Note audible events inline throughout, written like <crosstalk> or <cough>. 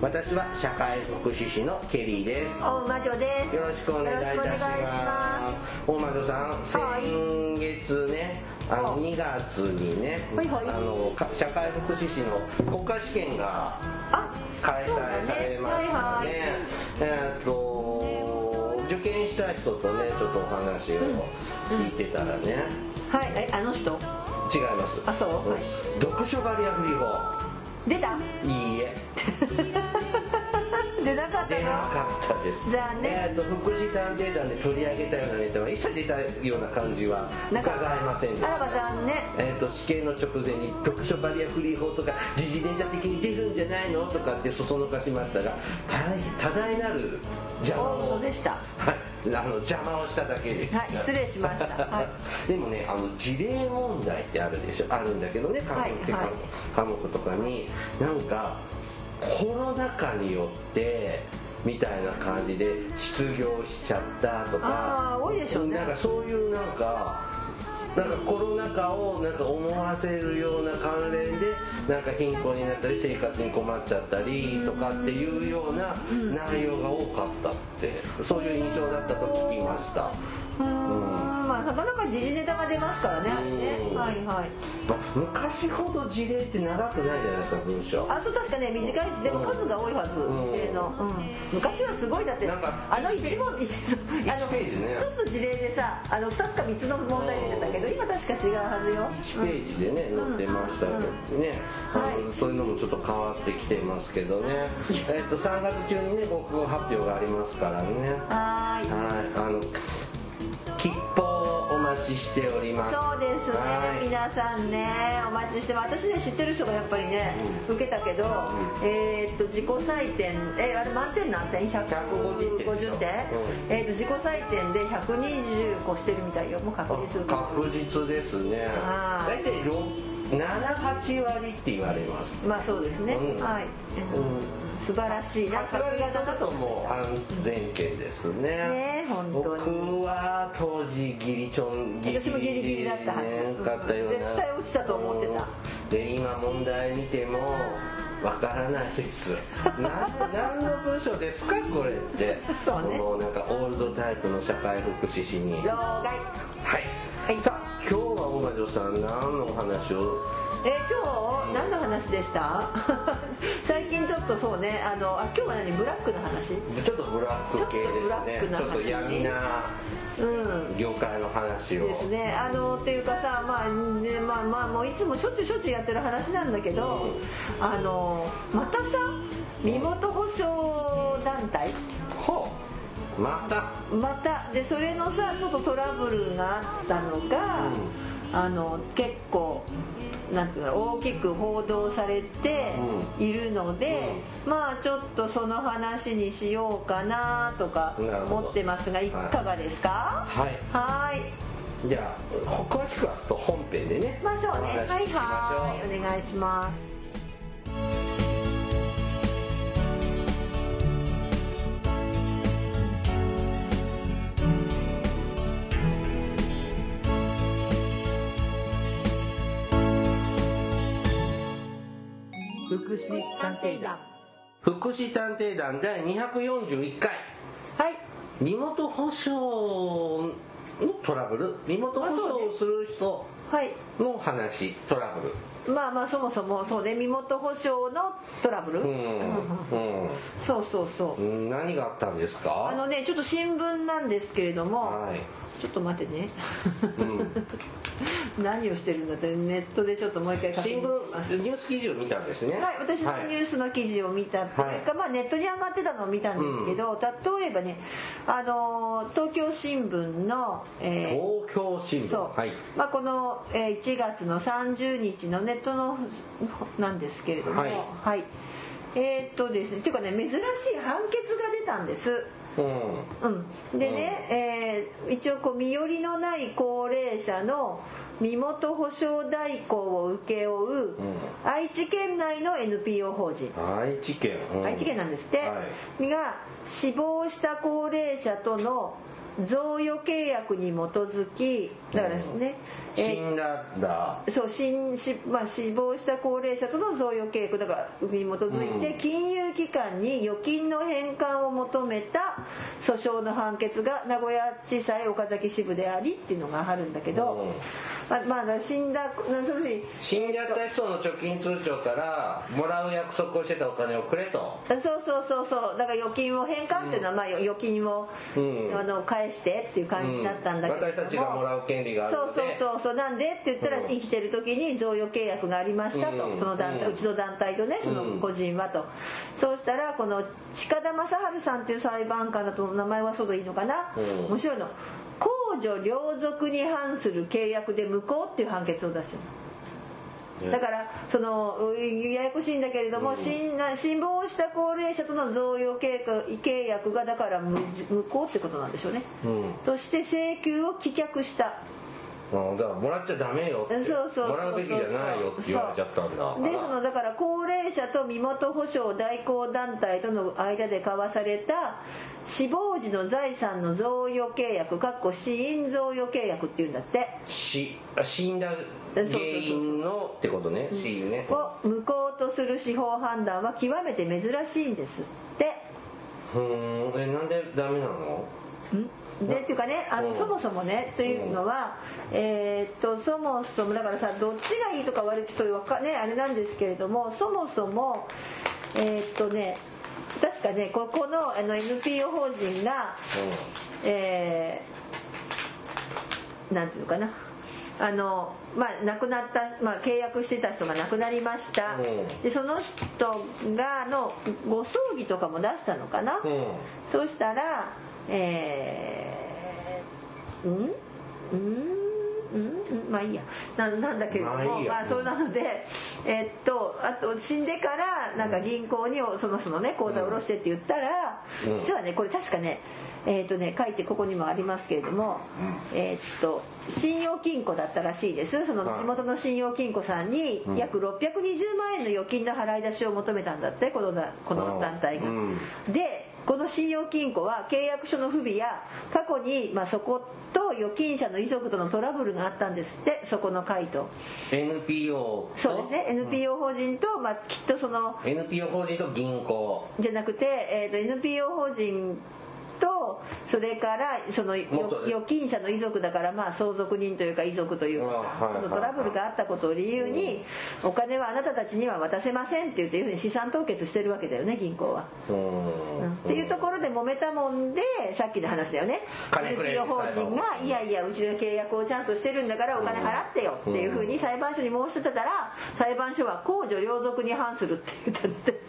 私は社会福祉士のケリーです。大魔女です。よろしくお願いいたします。大魔女さん、はい先月ね、あの2月にね、はいはい。あのか社会福祉士の国家試験があ開催されましたね。そうだね。はいはい。えーっと受験した人とね、ちょっとお話を聞いてたらね、はい。えあの人？違います。あそう？読書バリアフリー法。出た？いいえ。<laughs> 出なかったの？出なかったです。残念。えー、と福祉探偵団で取り上げたようなネタは一切出たような感じは伺えませんでしあらばた。残念。えー、と試験の直前に読書バリアフリー法とか時事ネタ的に出るんじゃないの？とかってそそのかしましたが多大なる邪魔をでした。はい、あの邪魔をしただけです。はい失礼しました。はい。<laughs> でもね、あの事例問題ってあるでしょ、あるんだけどね、科目って科目,、はい。はい科目とかに、なんかコロナ禍によって。みたいな感じで失業しちゃったとかあー多いでしょうねなんかそういうなんかなんかコロナ禍をなんか思わせるような関連でなんか貧困になったり生活に困っちゃったりとかっていうような内容が多かったってそういう印象だったと聞きました。うーん。まあなかなか時事ネタが出ますからね。はいはい。まあ、昔ほど事例って長くないじゃないですか文章。あそう確かね短いしでも数が多いはずうん。事例の。うん。昔はすごいだってなんかあの一問一あの一つの事例でさあの二つか三つの問題出てたけど今確か違うはずよ。1ページでね、載ってましたけどね、そういうのもちょっと変わってきてますけどね、えっと3月中にね国語発表がありますからね。はーい。はい。あの切符をお待ちしております。そうですね。はい。皆さんねお待ちして私ね知ってる人がやっぱりね、受けたけど、えーっと自己採点えあれ満点何点150点150点、えーっと自己採点で120個してるみたいよ。もう確実。確実ですね。はい。大体78割って言われます。まあそうですね、うん。はい、うん素晴らしい。なさすがにだともう安全圏ですね。ね本当に。僕は当時ギリチョンギリ私もギリギリだったはず。ねかったような。絶対落ちたと思ってた。で今問題見てもわからないです。な何の文章ですか？これって。そうね。もうなんかオールドタイプの社会福祉士に。老害はい、はい。さあ今日は大魔女さん何のお話をえー今日何の話でした？<laughs> 最近ちょっとそうねあのあ今日は何？ブラックの話？ちょっとブラック系ですね。ちょっと闇なうん。業界の話を。ですね。あのっていうかさまあねまあまあもういつもしょっちゅうしょっちゅうやってる話なんだけど、あのまたさ身元保証団体？ほう。またまたでそれのさちょっとトラブルがあったのが、あの結構なんていうの大きく報道されているので、まあちょっとその話にしようかなとか思ってますがい。かがですか？はい。はい。じゃあ詳しくは本編でねまあそうねはいはいお願いします福祉探偵団。福祉探偵団第241回。はい。身元保証のトラブル？身元保証をする人はい。の話トラブル。まあまあそもそもそうね。身元保証のトラブル、うん。そうそうそう。うん何があったんですか？あのねちょっと新聞なんですけれども、はいちょっと待ってね、う <laughs> 何をしてるんだってネットでちょっともう一回確新聞ニュース記事を見たんですね。はい、私のニュースの記事を見たっていうか、はい。まあ、ネットに上がってたのを見たんですけど、例えばね、あの東京新聞の、えー東京新聞。そう。はい。まあ、この、えー1月の30日のネットのなんですけれども、はい。えーっとですねっていうかね珍しい判決が出たんです。うん。うん、でね、えー一応こう身寄りのない高齢者の身元保証代行を請け負う愛知県内の NPO 法人、愛知県、うん。愛知県なんですって、はが死亡した高齢者との贈与契約に基づきだからですね、えー死んだんだ。そう死んし、まあ、死亡した高齢者との贈与契約だからに基づいて金融機関に預金の返還を求めた訴訟の判決が名古屋地裁岡崎支部でありっていうのがあるんだけど、まあまあ、死んだそういうふうに死んじゃった人の貯金通帳からもらう約束をしてたお金をくれと。そうそうそうそう。だから預金を返還っていうのは、まあ、預金を、うん。あの返してっていう感じだったんだけど私たちがもらう権利があるので。そうそうそうそうなんでって言ったらうん。生きてる時に贈与契約がありましたと、うん。その団体、ううんちの団体とねその個人はと、そうしたらこの近田正治さんっていう裁判官だと名前はそうでいいのかな、うん。面白いの。公序良俗に反する契約で無効っていう判決を出してるの。だからそのうややこしいんだけれども、死ん。な死亡した高齢者との贈与契約契約がだから無無効ってことなんでしょうね、うん。そして請求を棄却したうんだからもらっちゃダメよってそうそうもらうべきじゃないよって言われちゃったんだ。でそのだから高齢者と身元保証代行団体との間で交わされた死亡時の財産の贈与契約かっこ死因贈与契約っていうんだって。しあ死んだ原因のってことね。死因ね。を無効とする司法判断は極めて珍しいんですって。うーん。えなんでダメなの？ん？でっていうかねあの、うん。そもそもねというのは、えーっとそもそもだからさどっちがいいとか悪いとわかねあれなんですけれどもそもそもえーっとね確かねここのあの NPO 法人が、えーなんていうのかなあのまあ亡くなった、まあ、契約してた人が亡くなりました、うん。でその人がのご葬儀とかも出したのかな、うんうん。そうしたら、えー、うん？うん？うん？まあいいや。ななんだけれども、まあまあ、そうなので、えっとあと死んでからなんか銀行にその人のね口座を下ろしてって言ったら、うん。実はねこれ確かねえっとね書いてここにもありますけれども、えっと信用金庫だったらしいです。そのはい。地元の信用金庫さんに約620万円の預金の払い出しを求めたんだってこのだこの団体が。うん。でこの信用金庫は契約書の不備や過去に、まあ、そこと預金者の遺族とのトラブルがあったんですってそこの会と NPO とそうですね。NPO 法人と、まあ、きっとその NPO 法人と銀行。じゃなくて、えー、と NPO 法人とそれからその預金者の遺族だからまあ相続人というか遺族というかあはいはいそのトラブルがあったことを理由にお金はあなたたちには渡せませんって言っていうふうに資産凍結してるわけだよね銀行は。っていうところで揉めたもんでさっきの話だよね。NPO 法人がいやいやうちの契約をちゃんとしてるんだからお金払ってよっていうふうに裁判所に申し立てたら裁判所は公序良俗に反するって言ったんで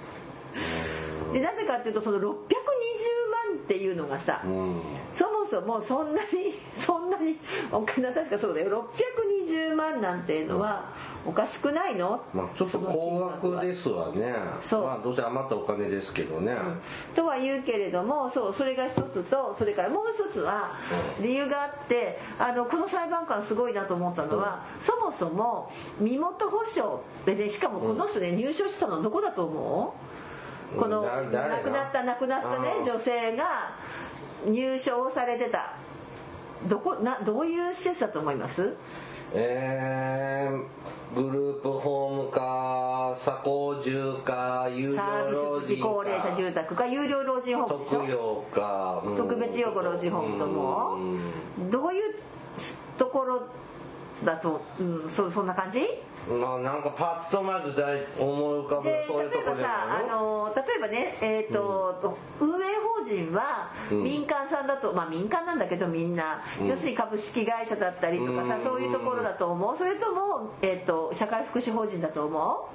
でなぜかっていうとその620万っていうのがさ、うん。そもそもそんなに <laughs> そんなにお金は確かそうだよ。620万なんていうのはおかしくないの、まあちょっと高額ですわね。そう。まあどうせ余ったお金ですけどね。とは言うけれどもそうそれが一つとそれからもう一つは理由があってあのこの裁判官すごいなと思ったのは、そもそも身元保証でねしかもこの人ね入所したのどこだと思う？この亡くなった亡くなったね女性が入所をされてた。どこなどういう施設だと思います？えー、グループホームか鎖工住か有サー料老人高齢者住か宅か有料老人ホームでしょ？特養か、うん。特別養護老人ホームとも。うん。どういうところだと、うん、そそんな感じ？まあなんかパッとまず大思い浮かぶでそういうと例えばさないの？あの例えばね、えーと運営法人はうん。民間さんだと、まあ民間なんだけどみんな、うん。要するに株式会社だったりとかさ、うん。そういうところだと思う？それとも、えー、と社会福祉法人だと思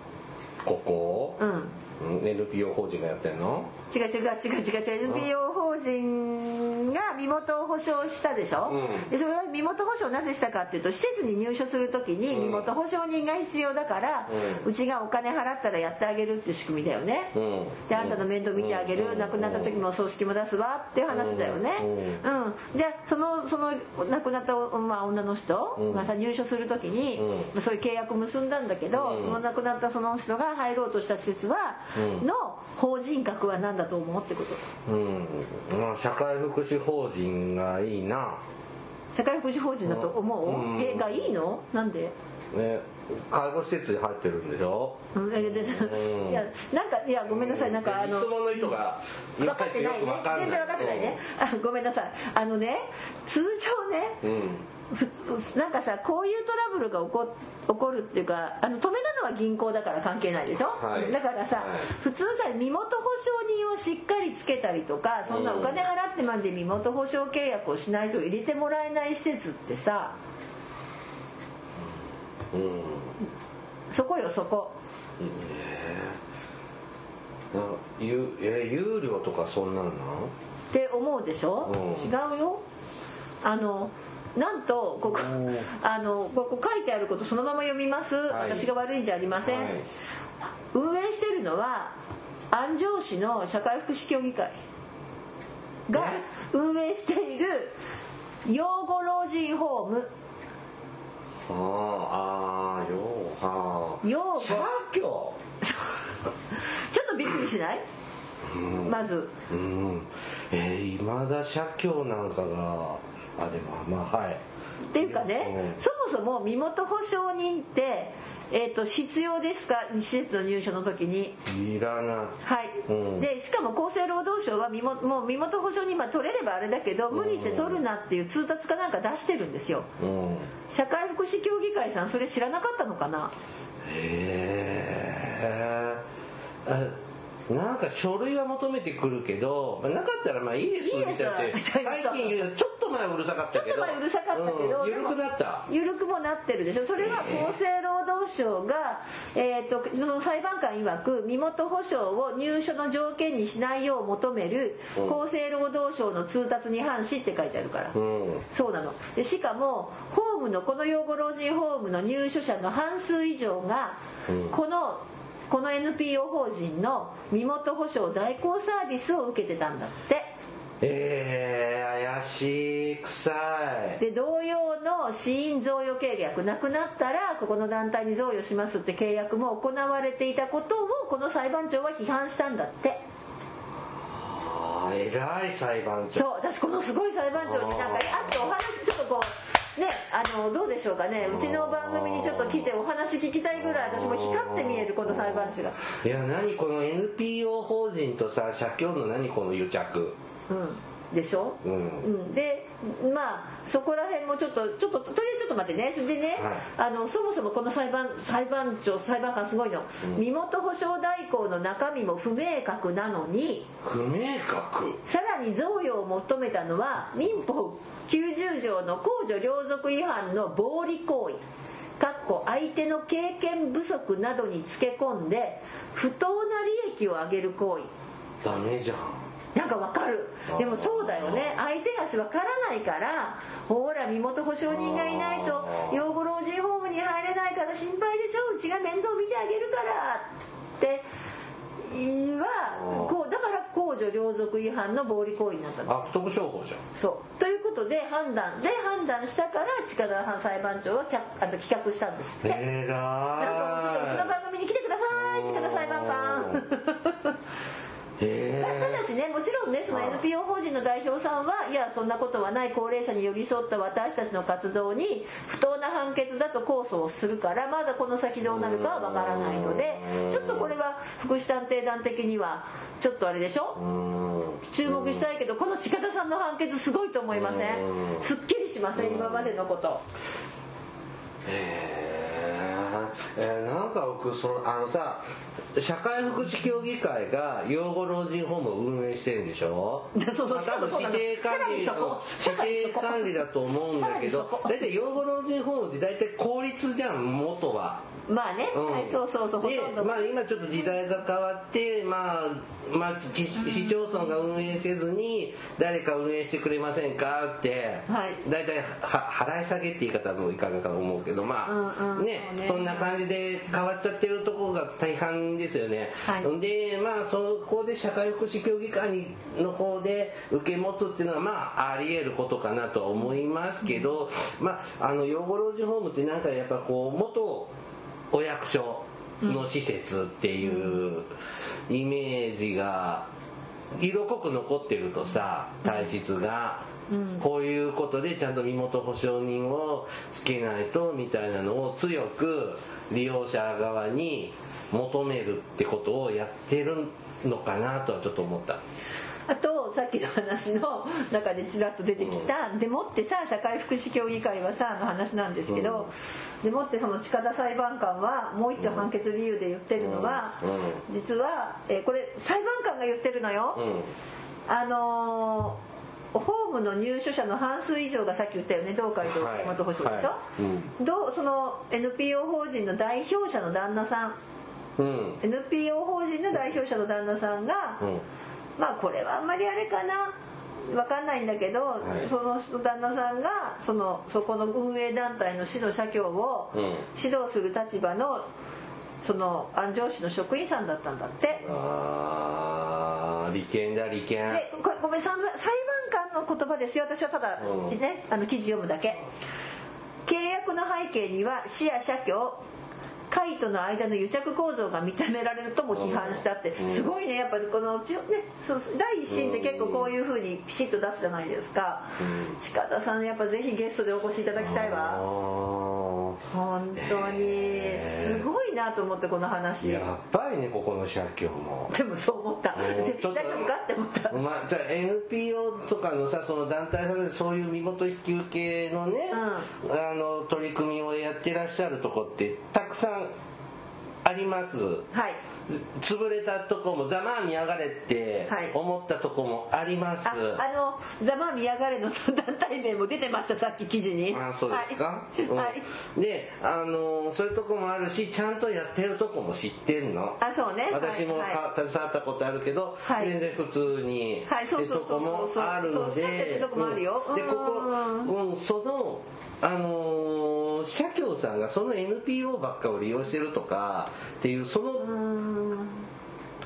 ここ？うんうん NPO 法人がやってんの？違う違う違う。違う違う NPO 法人が身元を保証したでしょ、うん。でそれは身元保証なぜしたかっていうと施設に入所する時にうん。身元保証人が必要だから、ううんちがお金払ったらやってあげるっていう仕組みだよね、うん。であんたの面倒見てあげる、うん。亡くなった時も葬式も出すわっていう話だよね。ううん、でそのその亡くなった、まあ、女の人がさ入所する時に、そういう契約結んだんだけど、うん。その亡くなったその人が入ろうとした施設は、うんの法人格は何だと思うってこと？うん。まあ社会福祉法人がいいな。社会福祉法人だと思う、うん。えがいいの？なんで？ね介護施設に入ってるんでしょ？うん。いやなんかいやごめんなさい。なんかあの質問の意図がい分かってない。ね全然分かってないね、あごめんなさい。あのね通常ねうん。ふなんかさこういうトラブルが起こ起こるっていうかあの止めたのは銀行だから関係ないでしょ、はい。だからさ、はい。普通さ身元保証人をしっかりつけたりとかそんなお金払ってまで身元保証契約をしないと入れてもらえない施設ってさうん。そこよそこ。えー、あ有え有料とかそんなんなん？って思うでしょ、うん。違うよ。あのなんとここうんあのここ書いてあることそのまま読みます、はい。私が悪いんじゃありません、はい。運営してるのは安城市の社会福祉協議会がえ？運営している養護老人ホーム。はああーようはあ。養護。社協？<laughs> ちょっとびっくりしない？うん。まず。うん。えー、未だ社協なんかがあでもまあはい。っていうかね、うん。そもそも身元保証人って、えー、と必要ですか？施設の入所の時に。いらない。はい、うん。でしかも厚生労働省は身元もう身元保証人まあ取れればあれだけど無理して取るなっていう通達かなんか出してるんですよ。うん。社会福祉協議会さんそれ知らなかったのかな？へえなんか書類は求めてくるけどなかったらまあいいですみたいな最近ちょっと前うるさかったけどちょっと前うるさかったけど、うん緩くなった。緩くもなってるでしょ。それは厚生労働省が、えー、とその裁判官曰く身元保証を入所の条件にしないよう求めるうん。厚生労働省の通達に反しって書いてあるから、うん。そうなの。でしかもホームのこの養護老人ホームの入所者の半数以上が、うんこの NPO 法人の身元保証代行サービスを受けてたんだって。えー、怪しい臭い。で同様の死因贈与契約なくなったらここの団体に贈与しますって契約も行われていたことをこの裁判長は批判したんだって。あー偉い裁判長。そう私このすごい裁判長になんかあってお話ちょっとこうねあのどうでしょうかね。うちの番組にちょっと来てお話聞きたいぐらい私も光って見えるこの裁判士が。いや何この NPO 法人とさ社協の何この癒着。うんでしょ？うん。うん、でまあそこら辺もちょっとちょっととりあえずちょっと待ってね。それでね、はあのそもそもこの裁判裁判長裁判官すごいの、うん。身元保証代行の中身も不明確なのに不明確？さらに贈与を求めたのは民法90条の公序良俗違反の暴利行為。かっこ相手の経験不足などにつけ込んで不当な利益を上げる行為。ダメじゃんなんかわかる。でもそうだよね。相手足わからないからほら身元保証人がいないと養護老人ホームに入れないから心配でしょ。うちが面倒見てあげるからってはこうだから公序良俗違反の暴利行為になったの。悪徳商法じゃん。そう。ということで判断で判断したから近田裁判長は却あの棄却したんですって。えらなんかうちの番組に来てください近田裁判官。えただしねもちろんねその NPO 法人の代表さんはいやそんなことはない高齢者に寄り添った私たちの活動に不当な判決だと控訴をするからまだこの先どうなるかはわからないのでちょっとこれは福祉探偵団的にはちょっとあれでしょ？うん。注目したいけどこの近田さんの判決すごいと思いませうん。んすっきりしません今までのこと。えー、えーなんか僕そのあのさ社会福祉協議会が養護老人ホームを運営してるんでしょ？<laughs> そう多分指定管理さらにそこ指定管理だと思うんだけど大体養護老人ホームって大体公立じゃん元は。まあね、うん。はい、そうそうそう。ほでまあ、今ちょっと時代が変わって、まあまあ、市市町村が運営せずに誰か運営してくれませんかって、はい。大体は払い下げって言い方もいかがかと思うけどまあ、うんうん。ねね。そんな感じで変わっちゃってるところが大半ですよね、はい。でまあそこで社会福祉協議会の方で受け持つっていうのはまああり得ることかなとは思いますけど、まああの養護老人ホームってなんかやっぱこう元お役所の施設っていうイメージが色濃く残ってるとさ体質が、こういうことでちゃんと身元保証人をつけないとみたいなのを強く利用者側に求めるってことをやってるのかなとはちょっと思った。あとさっきの話の中でちらっと出てきた、でもってさ社会福祉協議会はさの話なんですけど、でもってその近田裁判官はもう一丁判決理由で言ってるのは、うん。実は、えーこれ裁判官が言ってるのよ、うん。あのーホームの入所者の半数以上がさっき言ったよね同会とはい元保証でしょ、はい。うん。どうその NPO 法人の代表者の旦那さん。うん。NPO 法人の代表者の旦那さんが、うん。まあこれはあんまりあれかな？わかんないんだけど、はい。その旦那さんがそのそこの運営団体の指導社協をうん。指導する立場のその安城市の職員さんだったんだって。あー利権だ利権。でごめん裁判裁判官の言葉ですよ。私はただ、うん。ねあの記事読むだけ。契約の背景には市や社協会との間の癒着構造が認められるとも批判したってうん。すごいね。やっぱりこのうちねそう第一審って結構こういうふうにピシッと出すじゃないですか。うん。近田さんやっぱぜひゲストでお越しいただきたいあわー本当に。すごいなと思ってこの話。やっぱりねここの社協も。でもそう思った。大丈夫かって思った。まあ、じゃあ NPO とかのさその団体さんでそういう身元引き受けのね、あの取り組みをやってらっしゃるとこってたくさんあります。はい潰れたとこもざまあ見やがれってはい。思ったとこもあります、ああの「ざまみやがれ」の団体名も出てましたさっき記事に。あそうですか、はい、うん。はい。であのそういうとこもあるしちゃんとやってるとこも知ってんの。あそうね。私も携わったことあるけど、はい。全然普通にはいそうそうそうってとこもあるのそうそうそうでそうんでこうん。こ、うん、そのあのー社協さんがその NPO ばっかを利用してるとかっていうその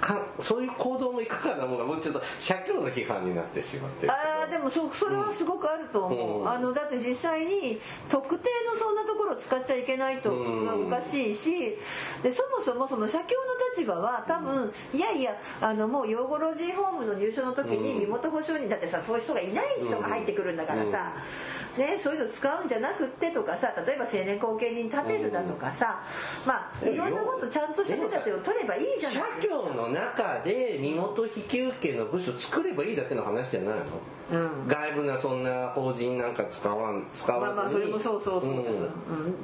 かそういう行動もいかがなものがもうちょっと社協の批判になってしまってる。あーでもそそれはすごくあると思う、うん。あのだって実際に特定のそんなところを使っちゃいけないとうん。おかしいしでそもそもその社協の立場は多分いやいやあのもう養護老人ホームの入所の時に身元保証人だってさそういう人がいない人が入ってくるんだからさ、ね、そういうの使うんじゃなくってとかさ例えば青年後見人立てるだとかさ、まあいろんなことちゃんとした手立てを取ればいいじゃない。社協の中で身元引き受けの部署作ればいいだけの話じゃないの、うん外部なそんな法人なんか使わん使まあまあわずにそれもそうそうそう、ん。うん。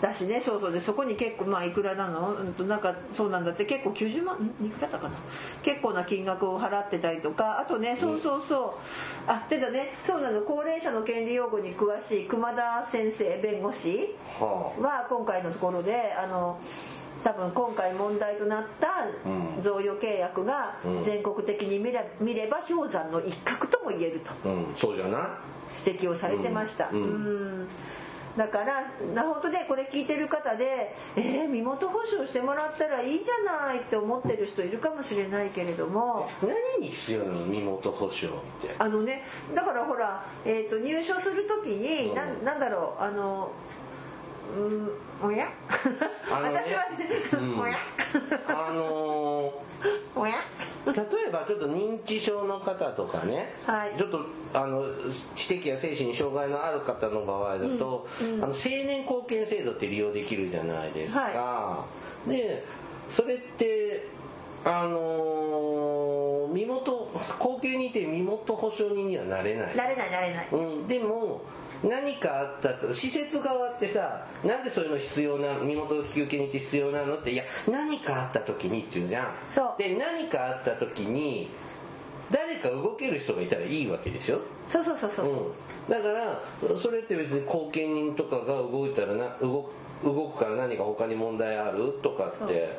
だしねそうそう。でそこに結構まあいくらなの、うん、となんかそうなんだって。結構90万？んいくらだったかな？結構な金額を払ってたりとか。あとねそうそうそう。あでだね。そうなの。高齢者の権利擁護に詳しい熊田先生弁護士はは今回のところであの多分今回問題となったうん。贈与契約がうん。全国的に見れ見れば氷山の一角とも言えると。あうん。そうじゃない？指摘をされてました、ううん。ん。だからな本当ねこれ聞いてる方で「えー、身元保証してもらったらいいじゃない」って思ってる人いるかもしれないけれども。何に必要なの？身元保証って。あのねだからほら、えー、と入所する時に、うん。なんなんだろうあのうんおや？あのね私はね、うん。おやあのおや？ー例えばちょっと認知症の方とかね、はい。ちょっとあの知的や精神に障害のある方の場合だと、あの青年貢献制度って利用できるじゃないですか、でそれってあのー身元後継にて身元保証人にはなれない。なれないなれない。うん、でも何かあったと。施設側ってさなんでそういうの必要な身元引受人って必要なのって。いや何かあった時にって言うじゃん。そう。で何かあった時に誰か動ける人がいたらいいわけでしょ？そうそうそうそう、うん、だからそれって別に後見人とかが動いたらな動動くから何か他に問題あるとかって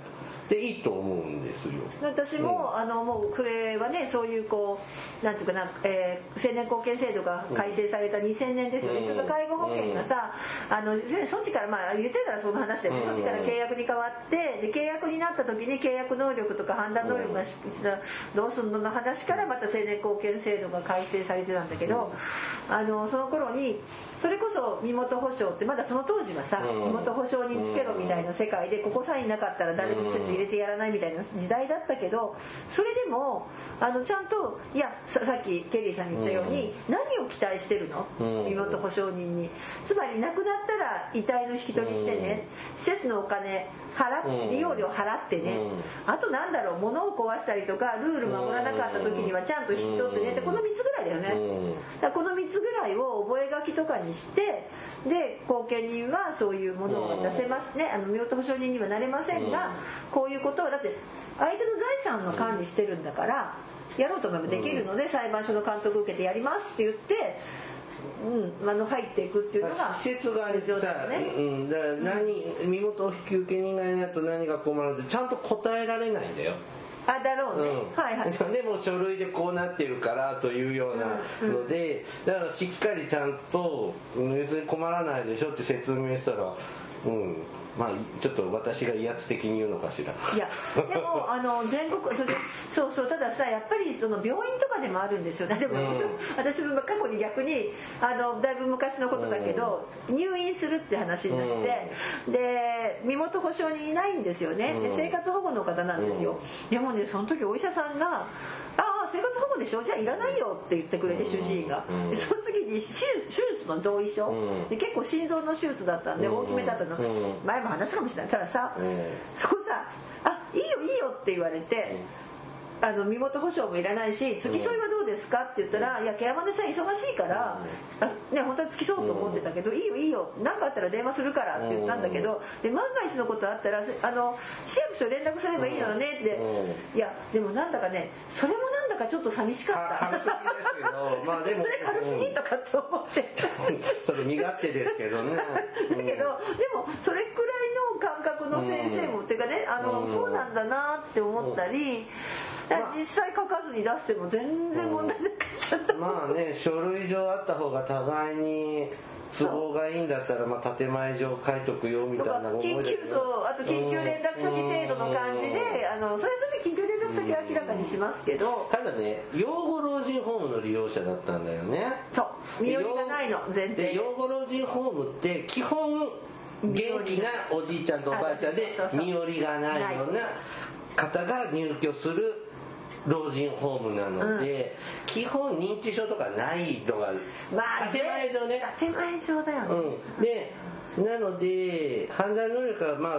でいいと思うんですよ。私も、あのもうこれはねそういうこうなんていうかな、えー青年後見制度が改正された2000年ですよね、うん。介護保険がさ、あのそっちからまあ言ってたらその話で、うん。そっちから契約に変わってで契約になった時に契約能力とか判断能力がし、どうすんのの話からまた青年後見制度が改正されてたんだけど、あのその頃にそれこそ身元保証ってまだその当時はさ、うん。身元保証人つけろみたいな世界でここさえなかったら誰も施設入れてやらないみたいな時代だったけどそれでもあのちゃんといやささっきケリーさんに言ったように、何を期待してるの、うん。身元保証人に。つまり亡くなったら遺体の引き取りしてね、施設のお金払利用料払ってね、あとなんだろう物を壊したりとかルール守らなかった時にはちゃんと引き取ってね。ってこの3つぐらいだよね、うん。だこの3つぐらいを覚書きとかにしてで後見人はそういうものを出せますね。あの身元保証人にはなれませんが、こういうことはだって相手の財産の管理してるんだから、やろうと思えばできるので、裁判所の監督受けてやりますって言って、うん、あの入っていくっていうのが施設側に通常さ、だよね。うん、だから何身元引受人がいないと何が困るってちゃんと答えられないんだよあだろうね、うん。はいはい。<laughs> でも書類でこうなってるからというようなので、だからしっかりちゃんとうん別に困らないでしょって説明したらうんまあちょっと私が威圧的に言うのかしら。いやでも <laughs> あの全国それそうそうたださやっぱりその病院とかでもあるんですよね。でも、うん。私も過去に逆にあのだいぶ昔のことだけど、入院するって話になって、で身元保証人いないんですよね、うん。で生活保護の方なんですよ、でもねその時お医者さんが「ああ生活保護でしょ？じゃあいらないよ」って言ってくれて主治医が、うん。でその次に手術手術の同意書、うん。で結構心臓の手術だったんでうん。大きめだったの、うん。前も話すかもしれない。からさ、うんそこさ「あいいよいいよ」って言われて、あの身元保証もいらないし付き添いはどうですかって言ったら「いやケアマネさん忙しいから、あね本当は付き添おうと思ってたけど、いいよいいよ何かあったら電話するから」って言ったんだけど、で万が一のことあったらあの市役所連絡すればいいのよねって、ういやでもなんだかねそれもなかちょっと寂しかった。軽すぎですけどまあでもそれ軽すぎとかって思って。それ身勝手ですけどね。<laughs> だけど、でもそれくらいの感覚の先生も、っていうかねあの、うん。そうなんだなって思ったり、だから実際書かずに出しても全然問題なかった。まあね書類上あった方が互いに都合がいいんだったら、まあ、建前上書いとくよみたいな思い緊急そう。あと緊急連絡先程度の感じで、あのそれぞれ緊急連絡先は明らかにしますけど、ただね養護老人ホームの利用者だったんだよね。そう。身寄りがないの。前提で。養護老人ホームって基本元気なおじいちゃんとおばあちゃんで身寄りがないような方が入居する老人ホームなので、基本認知症とかないのがまあ建前上ね。建前上だよね、うん、でなので判断能力はまあ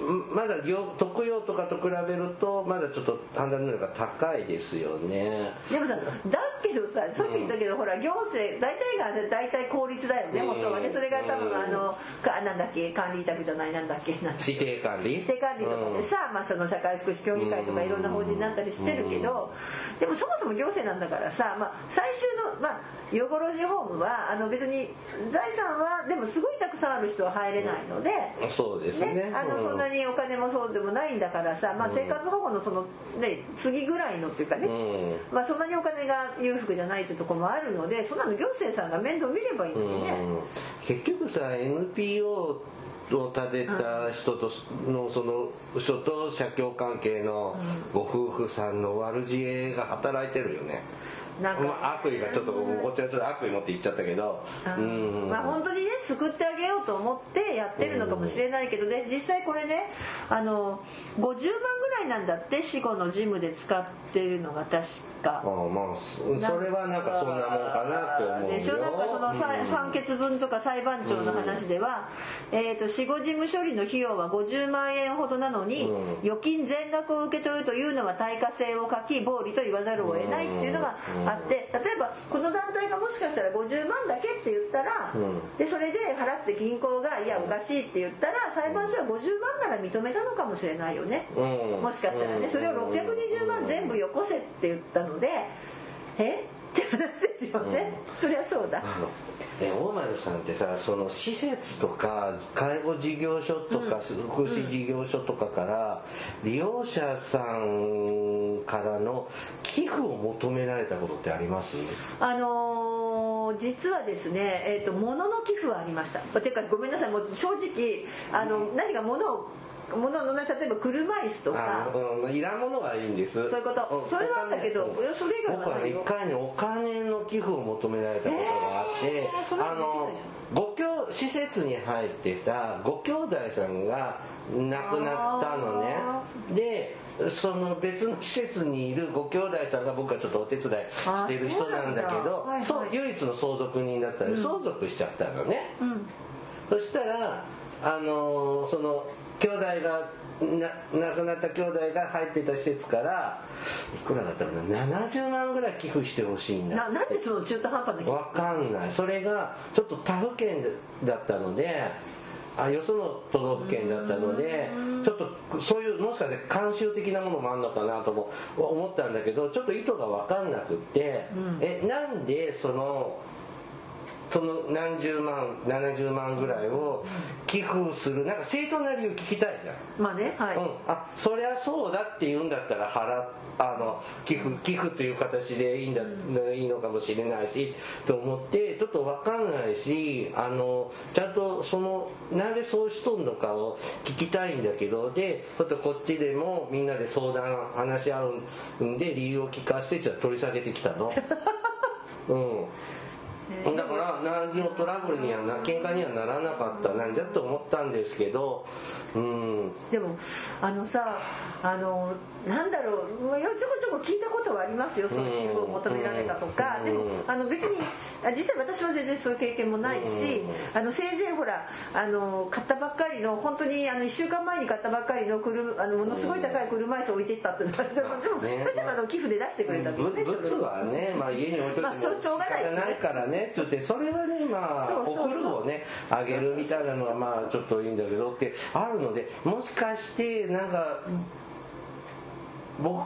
んまだよ特養とかと比べるとまだちょっと判断能力が高いですよね。でもさだけどささっき言ったけど、ほら行政大体がね大体公立だよね、うん。本当はね。それが多なんだっけ管理委託じゃないなんだっけなんだっけ。指定管理？指定管理とかでさ、まあ、その社会福祉協議会とかいろんな法人になったりしてるけど、でもそもそも行政なんだからさ、まあ、最終の、まあ、養護老人ホームはあの別に財産はでもすごいたくさんある人は入れないので。うんそうですね。ね、あのうん。そんなにお金もそうでもないんだからさ、まあ、生活保護のその、ね、次ぐらいのっていうかね、うん。まあ、そんなにお金が裕福じゃないってとこもあるのでそんなの行政さんが面倒見ればいいのにね、うん。結局さ NPO を立てた人とのその人と社協関係のご夫婦さんの悪知恵が働いてるよね。なんか。まあ、悪意がちょっとこっちはちょっと悪意持って言っちゃったけど、うん。まあ本当にね救ってあげようと思ってやってるのかもしれないけどね実際これねあの50万ぐらいなんだって死後のジムで使ってるのが確か。あ。あまあそそれはなんかそんなもんかなって思うよ。でしょなんかその判決文とか裁判長の話では、えー、と死後事務処理の費用は50万円ほどなのに、うん。預金全額を受け取るというのは対価性を欠き暴利と言わざるを得ないっていうのがあって例えばこの団体がもしかしたら50万だけって言ったら、うん。でそれで払って銀行が「いやおかしい」って言ったら裁判所は50万なら認めたのかもしれないよね、うん。もしかしたらね。それを620万全部よこせって言ったのでえ？って話ですよね、そりゃそうだ。あのえ大丸さんってさその施設とか介護事業所とか福祉事業所とかから利用者さんからの寄付を求められたことってあります？あのー実はですね、えー、と物の寄付はありました。ていうかごめんなさい。もう正直あの何か物を物のね例えば車椅子とか。あうんいらんものはいいんです。そういうこと。それはあったけどそれ以外は僕はないよ一回ねお金の寄付を求められたことがあって、あのご兄施設に入ってたご兄弟さんが亡くなったのね。でその別の施設にいるご兄弟さんが僕はちょっとお手伝いしてる人なんだけどあそう唯一の相続人だったので相続しちゃったのね、うん。そしたらあのーその兄弟がな亡くなった兄弟が入ってた施設からいくらだったかな？70万ぐらい寄付してほしいんだななんでその中途半端な寄付？わかんない。それがちょっと他府県だったのであよその都道府県だったのでちょっとそういうもしかして慣習的なものもあるのかなとも思ったんだけどちょっと意図が分かんなくって、えなんでそのその何十万70万ぐらいを寄付するなんか正当な理由聞きたいじゃん。まあねはい、うん、あそりゃそうだって言うんだったら払っあの寄付寄付という形でいいんだ、いいのかもしれないしと思ってちょっと分かんないしあのちゃんとそのなんでそうしとんのかを聞きたいんだけどでちょっとこっちでもみんなで相談話し合うんで理由を聞かせてちょっと取り下げてきたの。<laughs> うんだから何のトラブルにはな喧嘩にはならなかったなんじゃと思ったんですけどうん。でもあのさあのなんだろうまあちょこちょこ聞いたことはありますよそういう寄付を求められたとか、うん。でもあの別にあ実際私は全然そういう経験もないし、うん。あのせいぜいほらあの買ったばっかりの本当にあの1週間前に買ったばっかりの車あのものすごい高い車椅子を置いていったっていうのはでもでもねふーちゃんがあの寄付で出してくれたんですぶねそれ物はね、まあ、家に置いといても仕方ないからねって言ってそれはねまあそうそうそうお風呂をねあげるみたいなのはまあちょっといいんだけどってあるのでもしかしてなんか僕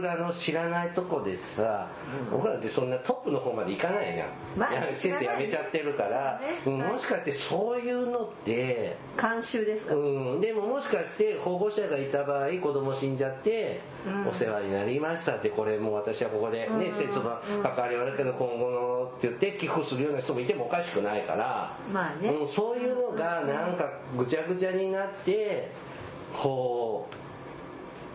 らの知らないとこでさ、僕らってそんなトップの方まで行かないじゃん、まあ施設辞めちゃってるから、ね。うんもしかしてそういうのって慣習ですか、うん、でももしかして保護者がいた場合子供死んじゃって、うん。お世話になりましたってこれもう私はここでね、うん。施設の関わりはあるけど今後のって言って寄付するような人もいてもおかしくないから、まあね。うん、そういうのがなんかぐちゃぐちゃになってこう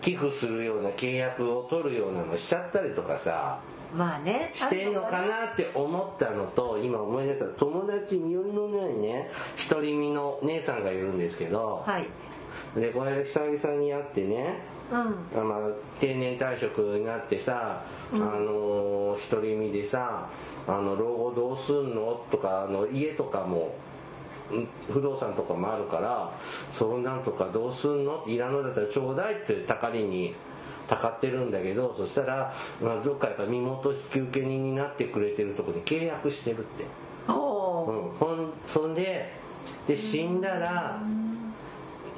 寄付するような契約を取るようなのしちゃったりとかさまあね。してんのかなって思ったのと今思い出した友達身寄りのないね独り身の姉さんがいるんですけど、はい。でこの間久々に会ってねうん。あまあ、定年退職になってさ、あのー独り身でさあの老後どうすんの？とかあの家とかもん不動産とかもあるからそんなんとかどうすんの？いらんのだったらちょうだいってたかりにたかってるんだけどそしたら、まあ、どっかやっぱ身元引受人になってくれてるとこで契約してるって、おうおん、ほんそんでで死んだら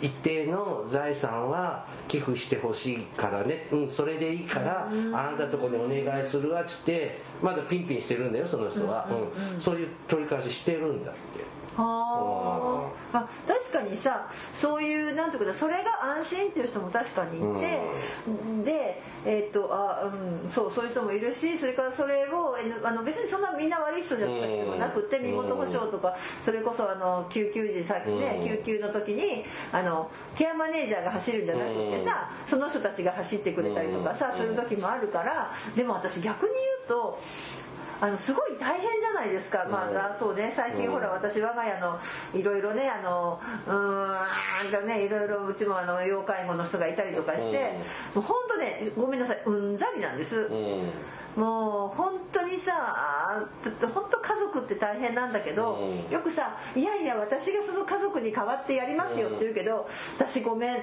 一定の財産は寄付してほしいからね、うん、それでいいからあなたとこにお願いするわっつってまだピンピンしてるんだよその人は、うん。そういう取り返ししてるんだってはああ確かにさそういうなんていうかなそれが安心っていう人も確かにいて、でえっ、とあ、うん、そうそういう人もいるしそれからそれをえあの別にそんなみんな悪い人じゃなくてうん。身元保証とかそれこそあの救急時さっきねうん救急の時にあのケアマネージャーが走るんじゃなくてさその人たちが走ってくれたりとかさうん。そういう時もあるからでも私逆に言うとあのすごい大変じゃないですか、まあさそうね。最近ほら私我が家のいろいろねあのうーんねいろいろうちもあの要介護の人がいたりとかして、もう本当ねごめんなさいうんざりなんです、うん。もう本当にさ本当家族って大変なんだけど、うん。よくさ「いやいや私がその家族に代わってやりますよ」って言うけど、私ごめん。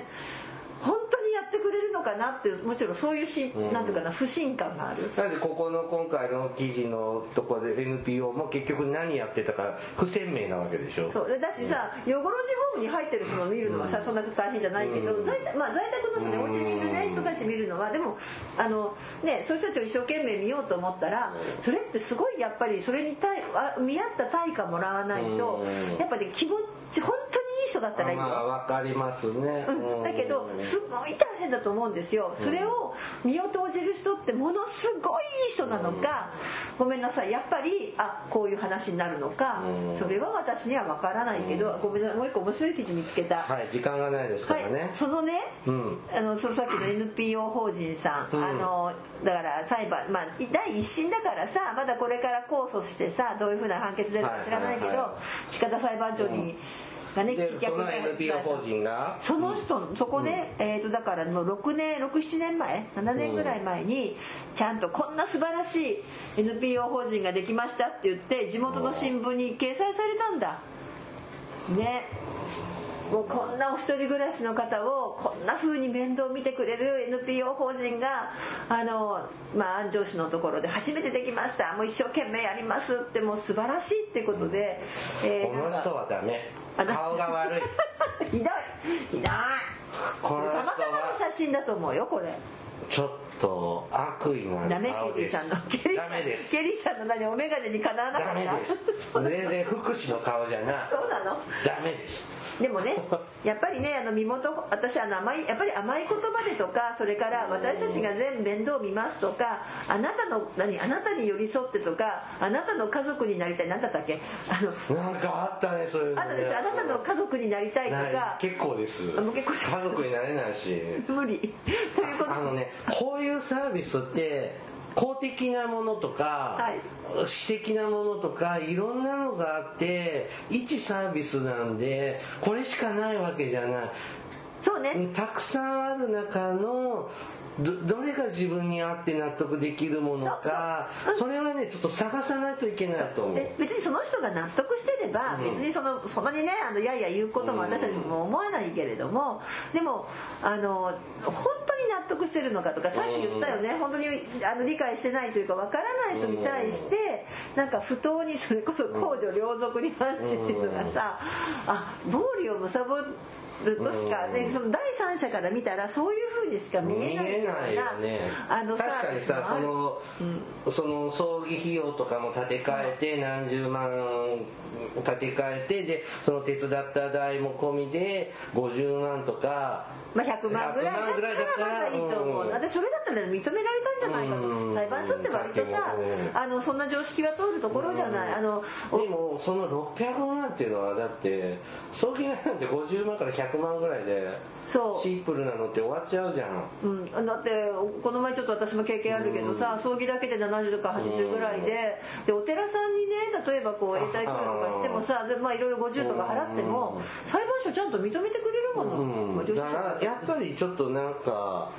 本当ってくれるのかなってもちろんそういうし、うんなんていうかな不信感がある。なんでここの今回の記事のとこで NPO も結局何やってたか不鮮明なわけでしょ。そう。だしさ養護老人ホームに入ってる人を見るのはさ、そんな大変じゃないけど、うん。在宅まあ、在宅の人ねうん。お家にいる、ね、人たち見るのは。でもあの、ね、そういう人たちを一生懸命見ようと思ったらそれってすごいやっぱりそれに対あ見合った対価もらわないとうん。やっぱり気持ち本当人だったらいい。よ。まあわかりますね、うん、だけどすごい大変だと思うんですよ。それを身を投じる人ってものすごいいい人なのかごめんなさい。やっぱりあこういう話になるのかうん。それは私には分からないけどごめんなさい。もう一個面白い記事見つけた。はい時間がないですかはい。らね、、そのね、うん。あのそのさっきの NPO 法人さん、うん。あのだから裁判、まあ、第一審だからさまだこれから控訴してさどういうふうな判決出るか知らないけど、はいはいは近田裁判長に、がね法人が？その人そこね、えー、とだからもう6年67年前7年ぐらい前にちゃんとこんな素晴らしい NPO 法人ができましたって言って地元の新聞に掲載されたんだ。ね。もうこんなお一人暮らしの方をこんな風に面倒見てくれる NPO 法人があの、まあ、安城市のところで初めてできました。もう一生懸命やりますってもう素晴らしいってことで、えこの人はダメ顔が悪い。<laughs> ひどい。ひどい。この人たまたまのは写真だと思うよこれちょっと悪意のあです。ケリーさんのダメです。ケリーさんの何お眼鏡にかなわなかったダメです。全然福祉の顔じゃな。そうなの？ダメです。でもね <laughs> やっぱりねあの身元私あの甘いやっぱり甘い言葉でとかそれから私たちが全部面倒見ますとかあなたの何あなたに寄り添ってとかあなたの家族になりたい。何だったっけ？あのなんかあったねそういうの。ねあなたですあなたの家族になりたいとか。結構です。あもう結構です。家族になれないし。<laughs> 無理。ということあのねこういうサービスって公的なものとか、はい。私的なものとかいろんなのがあって一サービスなんでこれしかないわけじゃない。そうね。たくさんある中のどどれが自分に合って納得できるものかそれはねちょっと探さないといけないと思う。で別にその人が納得してれば、うん。別にそのそんなにねあのやいや言うことも私たちも思わないけれども、でもあの本当に納得してるのかとかさっき言ったよね、本当にあの理解してないというかわからない人に対して、なんか不当にそれこそ公序良俗に反してっていうのがさ、あ暴利を貪るとしか、でその第三者から見たらそういうふうにしか見えない見えなね。あの確かにさそある。の、その葬儀費用とかも立て替えて何十万立て替えてでその手伝った代も込みで50万とかまあ、100万ぐらいだ100万ぐらいだっったたららまだいいと思う、うん。私それだったら認められたんじゃないかと、うん。裁判所って割とさ、うんあのそんな常識は通るところじゃない、あのおでもその600万っていうのはだって葬儀代なんて50万から100万ぐらいでそう。シンプルなのって終わっちゃうじゃん。うん、だってこの前ちょっと私も経験あるけどさ、葬儀だけで70とか80ぐらいででお寺さんにね例えばこう永代供養とかしてもさでまあいろいろ50とか払っても裁判所ちゃんと認めてくれるもの、うん。だからやっぱりちょっとなんか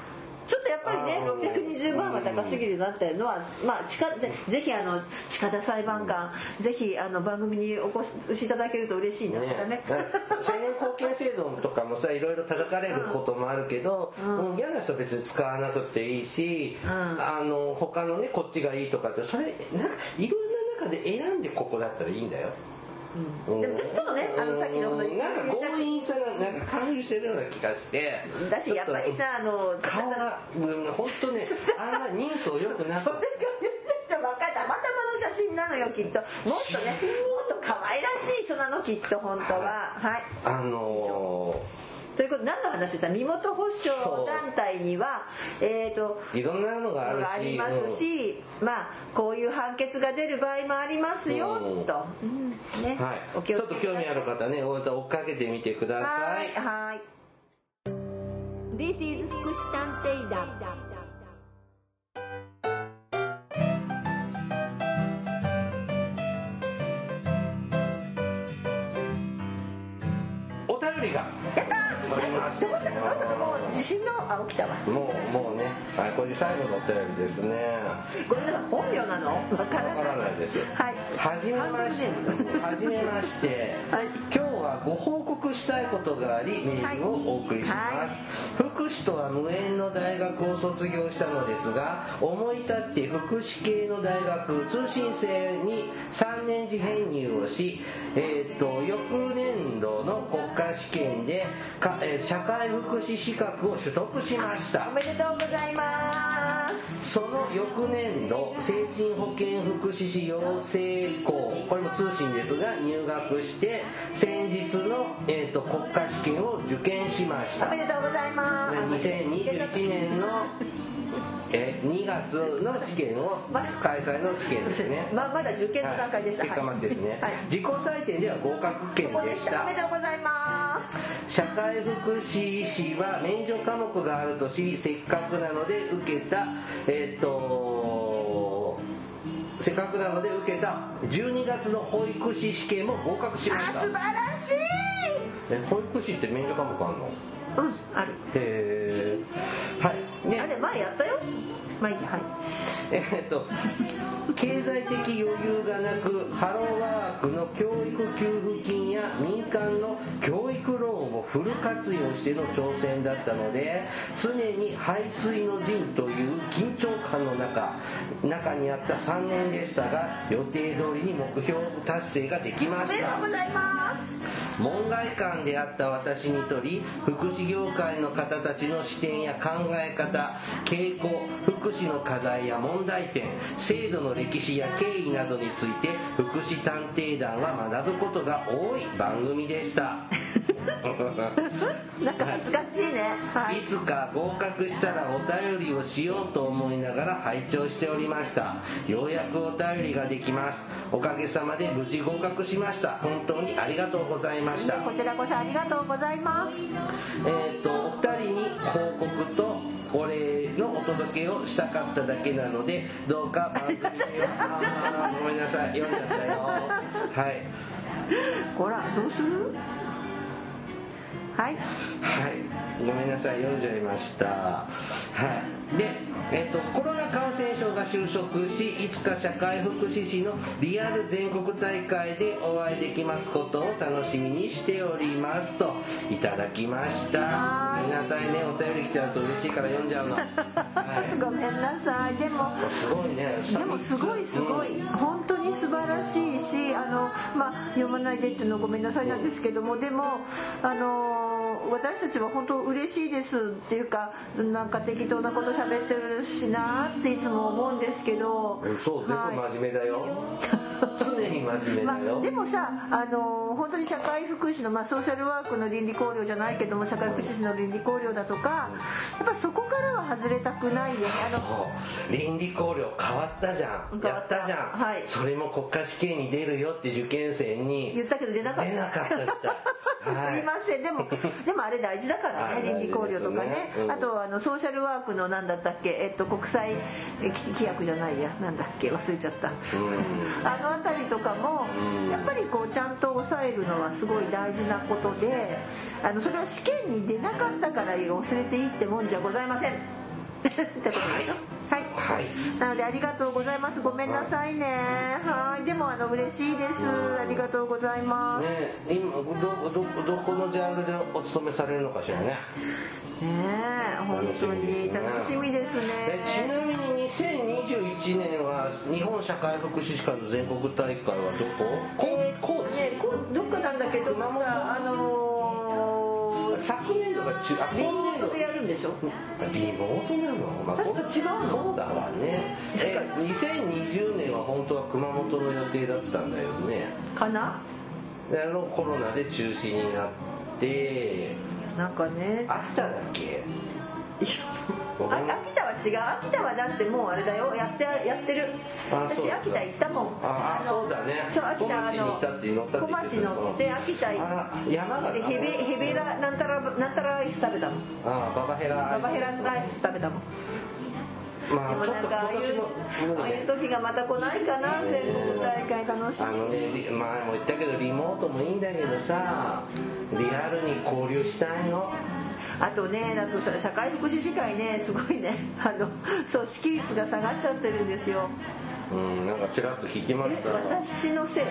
ちょっとやっぱりねあー620万は高すぎるなっていうのは、まあ、近でぜひあの近田裁判官、ぜひあの番組にお越しいただけると嬉しいな、ね。だね、青年貢献制度とかもさいろいろ叩かれることもあるけど、もう嫌な人は別に使わなくていいし、ん。あの他のねこっちがいいとかってそれなんかいろんな中で選んでここだったらいいんだよ。うん。でもちょちょっとねあのさっきのうんなんか強引さがなんか勧誘してるような気がして。だしやっぱりさあの顔がうん本当ねあんまり人相良くなく。それがめちゃ分かったたまたまの写真なのよきっと。もっとねもっと可愛らしい人なのきっと本当は。はい。あのということで何の話でした身元保証団体にはえっ、とーいろんなのがありますし、まあこういう判決が出る場合もありますよ、う。んと、うんね。はい、ちょっと興味ある方ね追っかけてみてくださはい。いはい。This is 福祉探偵団まさかもう地震のあ起きたわ。もうもうねあこれ最後のお便りですね。これな本名なの？わからない。いはじめまして。めまして、はい、今日はご報告したいことがありメールをお送りします、はい。福祉とは無縁の大学を卒業したのですが思い立って福祉系の大学通信制に3年次編入をし、えー、と翌年度の国家試験でか、えー社会福祉資格を取得しました。おめでとうございます。その翌年度精神保健福祉士養成校これも通信ですが入学して先日の、えー、と国家試験を受験しました。おめでとうございます。2021年の、えー2月の試験を開催の試験ですね。<laughs> ままだ受験の段階でした。はい。結果待ちですね、はい。自己採点では合格圏ここででししたたおめでとうございます。社会福祉士は免除科目があると知りせっかくなので受けたえっ、とせっかくなので受けた12月の保育士試験も合格しました。あ素晴らしい。え保育士って免除科目あんの？うんある。へえはい。ね。あれ前やったよまあいいやはい。えーっと経済的余裕がなくハローワークの教育給付金や民間の教育ローンをフル活用しての挑戦だったので常に排水の陣という緊張感の中中にあった3年でしたが予定通りに目標達成ができまおめでとしたうございます。門外漢であった私にとり福祉業界の方たちの視点や考え方傾向福祉の課題や問題点制度の歴史や経緯などについて福祉探偵団は学ぶことが多い番組でした。なんか恥ずかしいね。はい。いつか合格したらお便りをしようと思いながら拝聴しておりました。ようやくお便りができます。おかげさまで無事合格しました。本当にありがとうございました。こちらこそありがとうございます。えー、とお二人に報告とお礼のお届けをしたかっただけなのでどうか番組にはごめんなさい読んじゃったよ。はい。ほらどうする？はい。はい。ごめんなさい読んじゃいました。はい。で、えっとコロナ感染症が収束しいつか社会福祉士のリアル全国大会でお会いできますことを楽しみにしておりますといただきました。はい。ごめんなさいね。お便り来ちゃうと嬉しいから読んじゃうの、<laughs> はい。ごめんなさい。でもすごいね。でもすごいすごい、本当に素晴らしいしあの、まあ、読まないでっていうのはごめんなさいなんですけどもでもあの私たちは本当嬉しいですっていうかなんか適当なこと喋ってるしなっていつも思うんですけど。うんそう全部はい。真面目だよ、常に真面目まだよ、あ、でもさあの本当に社会福祉の、まあ、ソーシャルワークの倫理考慮じゃないけども社会福祉士の倫理考慮だとかやっぱそこからは外れたくないよね。あのそう。倫理考慮変わったじゃん。や変わった。じゃん、はい。それも国家試験に出るよって受験生に言ったけど出なかった。出なかったみたいはい。すいません。でもでもあれ大事だから <laughs> はいね。倫理考慮とかね。ねうん。あとあのソーシャルワークのなんだったっけ、えっと、国際え規規約じゃないや。なんだっけ？忘れちゃった、ん。あの辺りとかもうん。やっぱりこうちゃんと抑えるのはすごい大事なことであのそれは試験に出なかったから忘れていいってもんじゃございませんってことですよはい。はい。なのでありがとうございます。ごめんなさいね。はい。でもあの嬉しいです。ありがとうございます。ね今どどどこのジャンルでお勤めされるのかしらね。ねえ。本当に。楽しみですえちねなみに2021年は日本社会福祉士会の全国大会はどこ？こえー高知、ねこどっかなんだけどさあのー昨年度が中あリモートでやるんでしょ？リモートなの、まあ、確か違うの？そうだわね。え2020年は本当は熊本の予定だったんだよね。かな？であのコロナで中止になって。なんかね。秋田だっけ？あ秋田は違う？秋田はだってもうあれだよ。やってやってる。私秋田行ったもん。ああのそうだね。そう秋田あ小町に行ったって乗ったって小町乗って秋田行ってヘベヘベラなんたらなんたらライス食べたもん。ああババヘラババヘラライス食べたもん。まあでもなんかああいうああいう時がまた来ないかな全国大会楽しみ。あのねリ前も言ったけどリモートもいいんだけどさリアルに交流したいのあとねあとさ社会福祉士会ねすごいねあの組織率が下がっちゃってるんですよ。うんなんかちらっと聞きまえした。私のせい？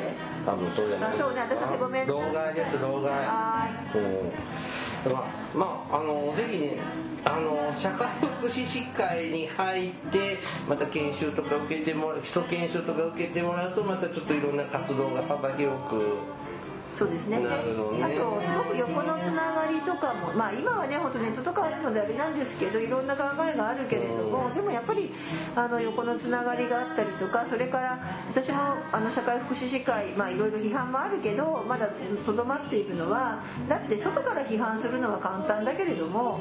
多分そうじゃない。あそうね私ごめん老害です老害。はうん。まあまああのぜひねあの社会福祉士会に入ってまた研修とか受けてもらう基礎研修とか受けてもらうとまたちょっといろんな活動が幅広くそうですね。ねあとすごく横のつながりとかも、まあ今はね本当ネットとかあるのであれなんですけど、いろんな考えがあるけれども、でもやっぱりあの横のつながりがあったりとか、それから私もあの社会福祉士会、まあいろいろ批判もあるけど、まだとどまっているのは、だって外から批判するのは簡単だけれども、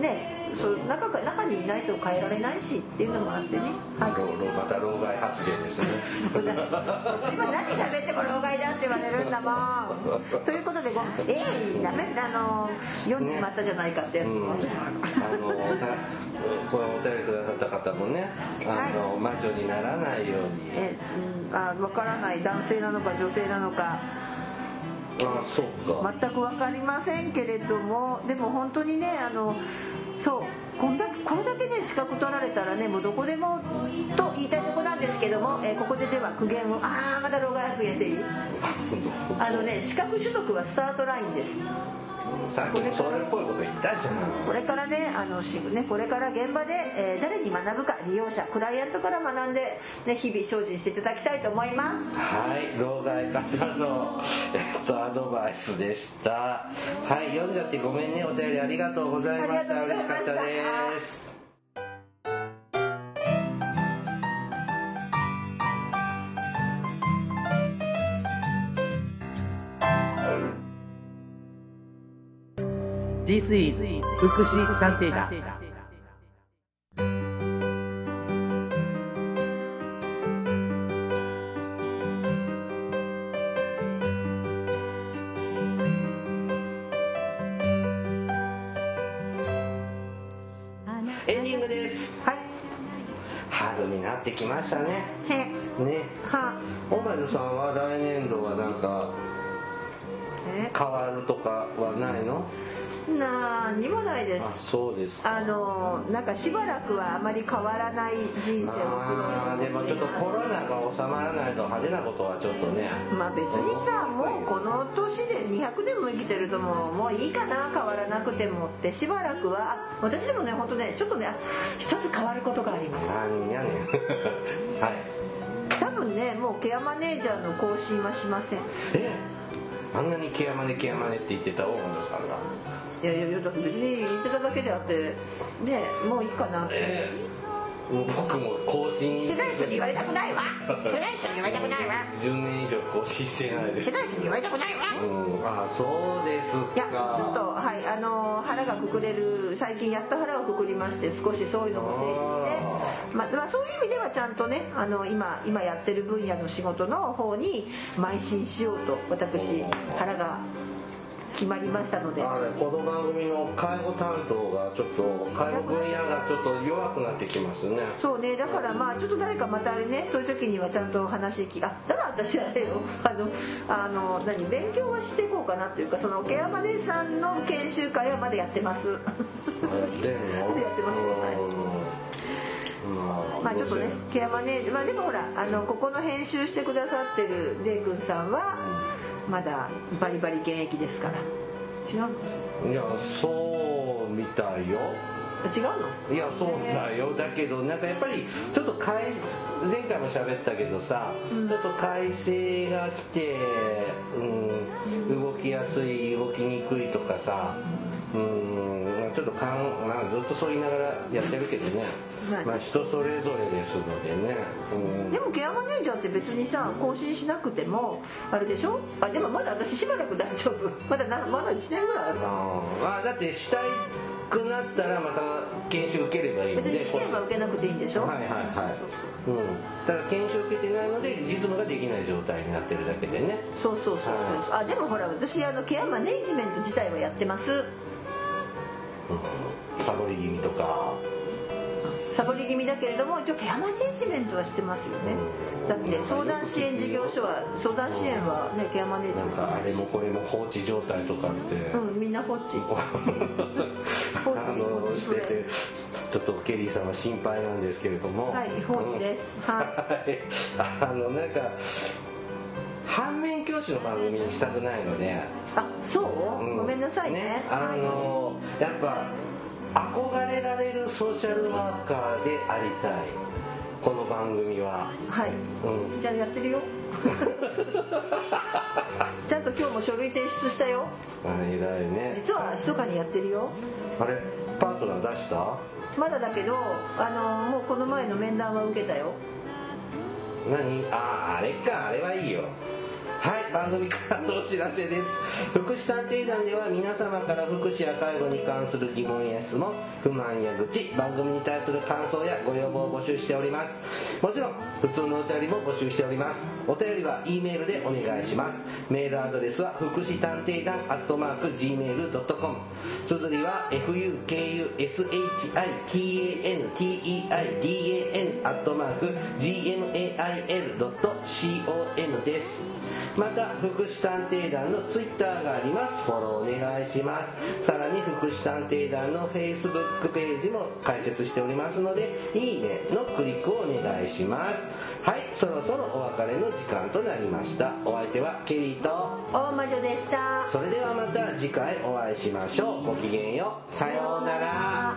ね、そう中か中にいないと変えられないしっていうのもあってね。はい。また老害発言ですね今何喋っても老害だって言われるんだもん。ということでごえー、ダメあの読んじまったじゃないかってやつ、うん、あのたこのお便りくださった方もねあの、魔女にならないようにえうん、あ分からない男性なのか女性なのかあそうか全く分かりませんけれどもでも本当にねあのそう。こんだけこれだけね資格取られたらねもうどこでもと言いたいとこなんですけども、えーここででは苦言をああまだ老害発言していいあのね資格取得はスタートラインですさっきもそれっぽいこと言ったじゃん。これからねあのしねこれから現場で、えー誰に学ぶか利用者クライアントから学んで、ね、日々精進していただきたいと思います。はい老害方の、えっと、アドバイスでした。はい読んじゃってごめんねお便りありがとうございました。嬉しかったです福祉探偵団。エンディングです。はい。春になってきましたね。へ。ね。は。大前さんは来年度はなんかえ？変わるとかはないの？なんにもないです。あそうですか。あのなんかしばらくはあまり変わらない人生を送ろうとまあでもちょっとコロナが収まらないと派手なことはちょっとね。まあ別にさもうこの年で200年も生きてるともうもういいかな変わらなくてもってしばらくはあ私でもね本当ねちょっとねあ一つ変わることがあります。なんやねん。<laughs> はい。多分ねもうケアマネージャーの更新はしません。えあんなにケアマネケアマネって言ってた大本さんがいやいやいやだって別に言ってただけであってねもういいかなって、え。僕も更新。してない人に言われたくないわ。してない人に言われたくないわ。10年以上更新してないです。してない人に言われたくないわ。うん。あそうですいやちょっとかはいあの腹がくくれる最近やっと腹をくくりまして少しそういうのも整理して。まあ、まあそういう意味ではちゃんとねあの今今やってる分野の仕事の方に邁進しようと私腹が決まりましたので。あれこの番組の介護担当がちょっと介護分野がちょっと弱くなってきますね。そうね。だからまあちょっと誰かまたあれねそういう時にはちゃんと話聞きあだから私あれよ。<laughs> あのあの何勉強はしていこうかなっていうかそのケアマネさんの研修会はまだやってます。やってんの？ま <laughs> だやってます。はい。うん。まあちょっとねケアマネージまあでもほらあのここの編集してくださってるデイくんさんはまだバリバリ現役ですから。違うのいやそうみたいよ。違うの？いやそうだよ。だけどなんかやっぱりちょっと改前回も喋ったけどさ、うん。ちょっと改正が来て、うん、動きやすい動きにくいとかさうんちょっとかんなんかずっとそう言いながらやってるけどね。はい。まあ人それぞれですのでね、うん。でもケアマネージャーって別にさ更新しなくてもあれでしょ？あでもまだ私しばらく大丈夫。<laughs> まだなまだ1年ぐらいある。ああだってしたいくなったらまた研修受ければいいんで。別に試験は受けなくていいんでしょ？はいはいはい、うん、ただ研修受けてないので実務ができない状態になってるだけでね。そうそうそう。はあでもほら私あのケアマネージメント自体はやってますサボり気味とか。サボり気味だけれども一応ケアマネジメントはしてますよね。だって相談支援事業所は相談支援はねケアマネジメント。なんかあれもこれも放置状態とかって、うんみんな放置。<laughs> あのしててちょっとケリーさんは心配なんですけれども。はい放置です。はい。<laughs> あのなんか反面教師の番組にしたくないので、あそう、うごめんなさいね。あのやっぱ憧れられるソーシャルワーカーでありたい。この番組は。はい、うん。じゃあやってるよ。<laughs> ちゃんと今日も書類提出したよ。あ偉いね。実は密かにやってるよ。あれ？パートナー出した？まだだけどあのもうこの前の面談は受けたよ何？あああれかあれはいいよ。はい番組からのお知らせです。福祉探偵団では皆様から福祉や介護に関する疑問や質問不満や愚痴番組に対する感想やご要望を募集しております。もちろん普通のお便りも募集しております。お便りは E メールでお願いします。メールアドレスは福祉探偵団アットマーク Gmail.com 綴りは fukushitanteidan アットマーク gmail.com ですまた福祉探偵団のツイッターがあります。フォローお願いします。さらに福祉探偵団の Facebook ページも開設しておりますのでいいねのクリックをお願いします。はいそろそろお別れの時間となりました。お相手はケリーと。大魔女でした。それではまた次回お会いしましょう。ごきげんよう。さようなら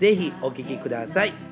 ぜひお聴きください。